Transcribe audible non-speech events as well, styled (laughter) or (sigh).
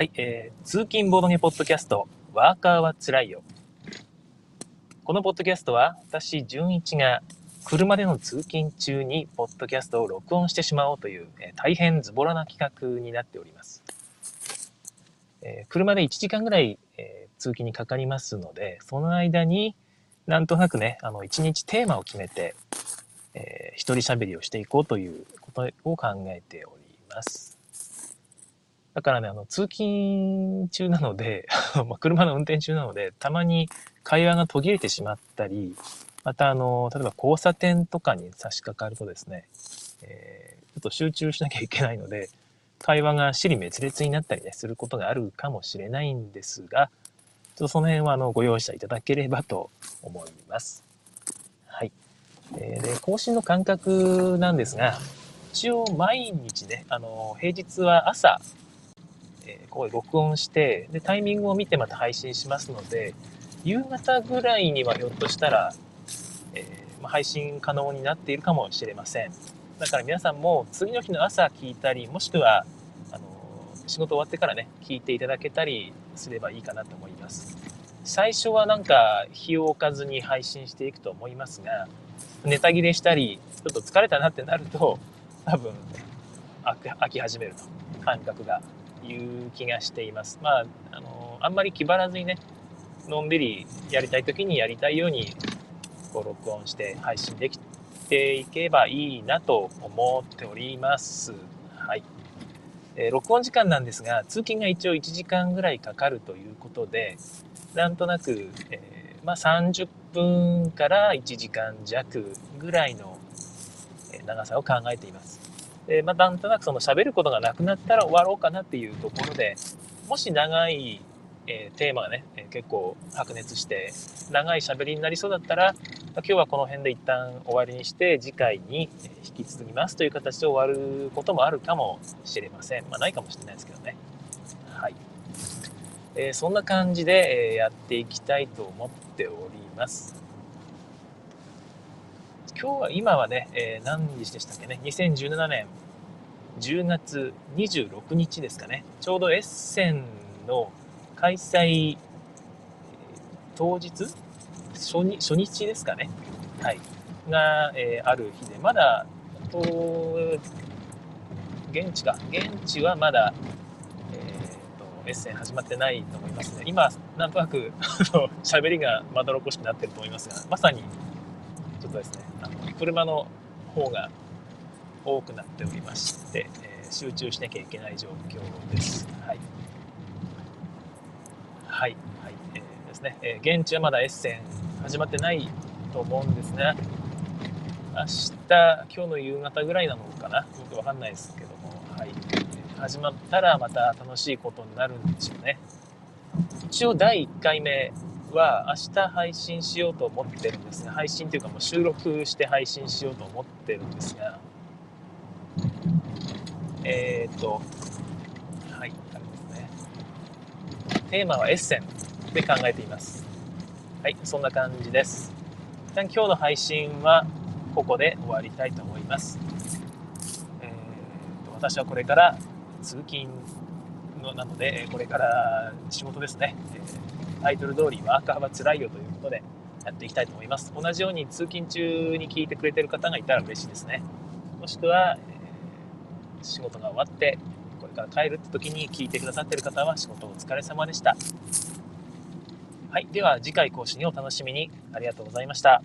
はい、えー、通勤ボードゲポッドキャスト、ワーカーはつらいよ。このポッドキャストは、私、純一が車での通勤中にポッドキャストを録音してしまおうという、えー、大変ズボラな企画になっております。えー、車で1時間ぐらい、えー、通勤にかかりますので、その間になんとなくね、あの、1日テーマを決めて、えー、一人喋りをしていこうということを考えております。だからね、あの、通勤中なので (laughs) ま車の運転中なので、たまに会話が途切れてしまったり、またあの、例えば交差点とかに差し掛かるとですね、えー、ちょっと集中しなきゃいけないので、会話が尻滅裂になったりね、することがあるかもしれないんですが、ちょっとその辺はあの、ご容赦いただければと思います。はい。えー、で、更新の感覚なんですが、一応毎日ね、あの、平日は朝、えここで録音して、で、タイミングを見てまた配信しますので、夕方ぐらいにはひょっとしたら、えー、ま配信可能になっているかもしれません。だから皆さんも次の日の朝聞いたり、もしくは、あの仕事終わってからね、聞いていただけたりすればいいかなと思います。最初はなんか日を置かずに配信していくと思いますが、ネタ切れしたり、ちょっと疲れたなってなると、多分飽き始めると、感覚が。いう気がしています。まあ、あの、あんまり気張らずにね、のんびりやりたい時にやりたいように、こう、録音して配信できていけばいいなと思っております。はい。えー、録音時間なんですが、通勤が一応1時間ぐらいかかるということで、なんとなく、えー、まあ、30分から1時間弱ぐらいの長さを考えています。で、まあ、なんとなくその喋ることがなくなったら終わろうかなっていうところで、もし長い、えー、テーマがね、えー、結構白熱して、長い喋りになりそうだったら、ま今日はこの辺で一旦終わりにして、次回に引き継ぎますという形で終わることもあるかもしれません。まあ、ないかもしれないですけどね。はい。えー、そんな感じで、えやっていきたいと思っております。今日は今はね、えー、何日でしたっけね、2017年10月26日ですかね、ちょうどエッセンの開催当日？初日ですかね、はい、が、えー、ある日で、まだ、現地か、現地はまだ、えーと、エッセン始まってないと思いますね。今、なんとなく喋りがまどろこしくなってると思いますが、まさにちょっとですね、あの車の方が多くなっておりまして、え、集中しなきゃいけない状況です。はい。はい。はい。えー、ですね、え、現地はまだエッセン始まってないと思うんですね。明日、今日の夕方ぐらいなのかな？ちょっとわかんないですけども、はい。始まったらまた楽しいことになるんでしょうね。一応第1回目は明日配信しようと思ってるんですが、配信というかもう収録して配信しようと思ってるんですが、えっ、ー、と、はい、あれですね。テーマはエッセンで考えています。はい、そんな感じです。一旦今日の配信はここで終わりたいと思います。えーと、私はこれから通勤のなので、これから仕事ですね。えータイトル通りワーカーは辛いよということでやっていきたいと思います。同じように通勤中に聞いてくれてる方がいたら嬉しいですね。もしくは、えー、仕事が終わってこれから帰るって時に聞いてくださってる方は仕事お疲れ様でした。はい。では次回更新をお楽しみに。ありがとうございました。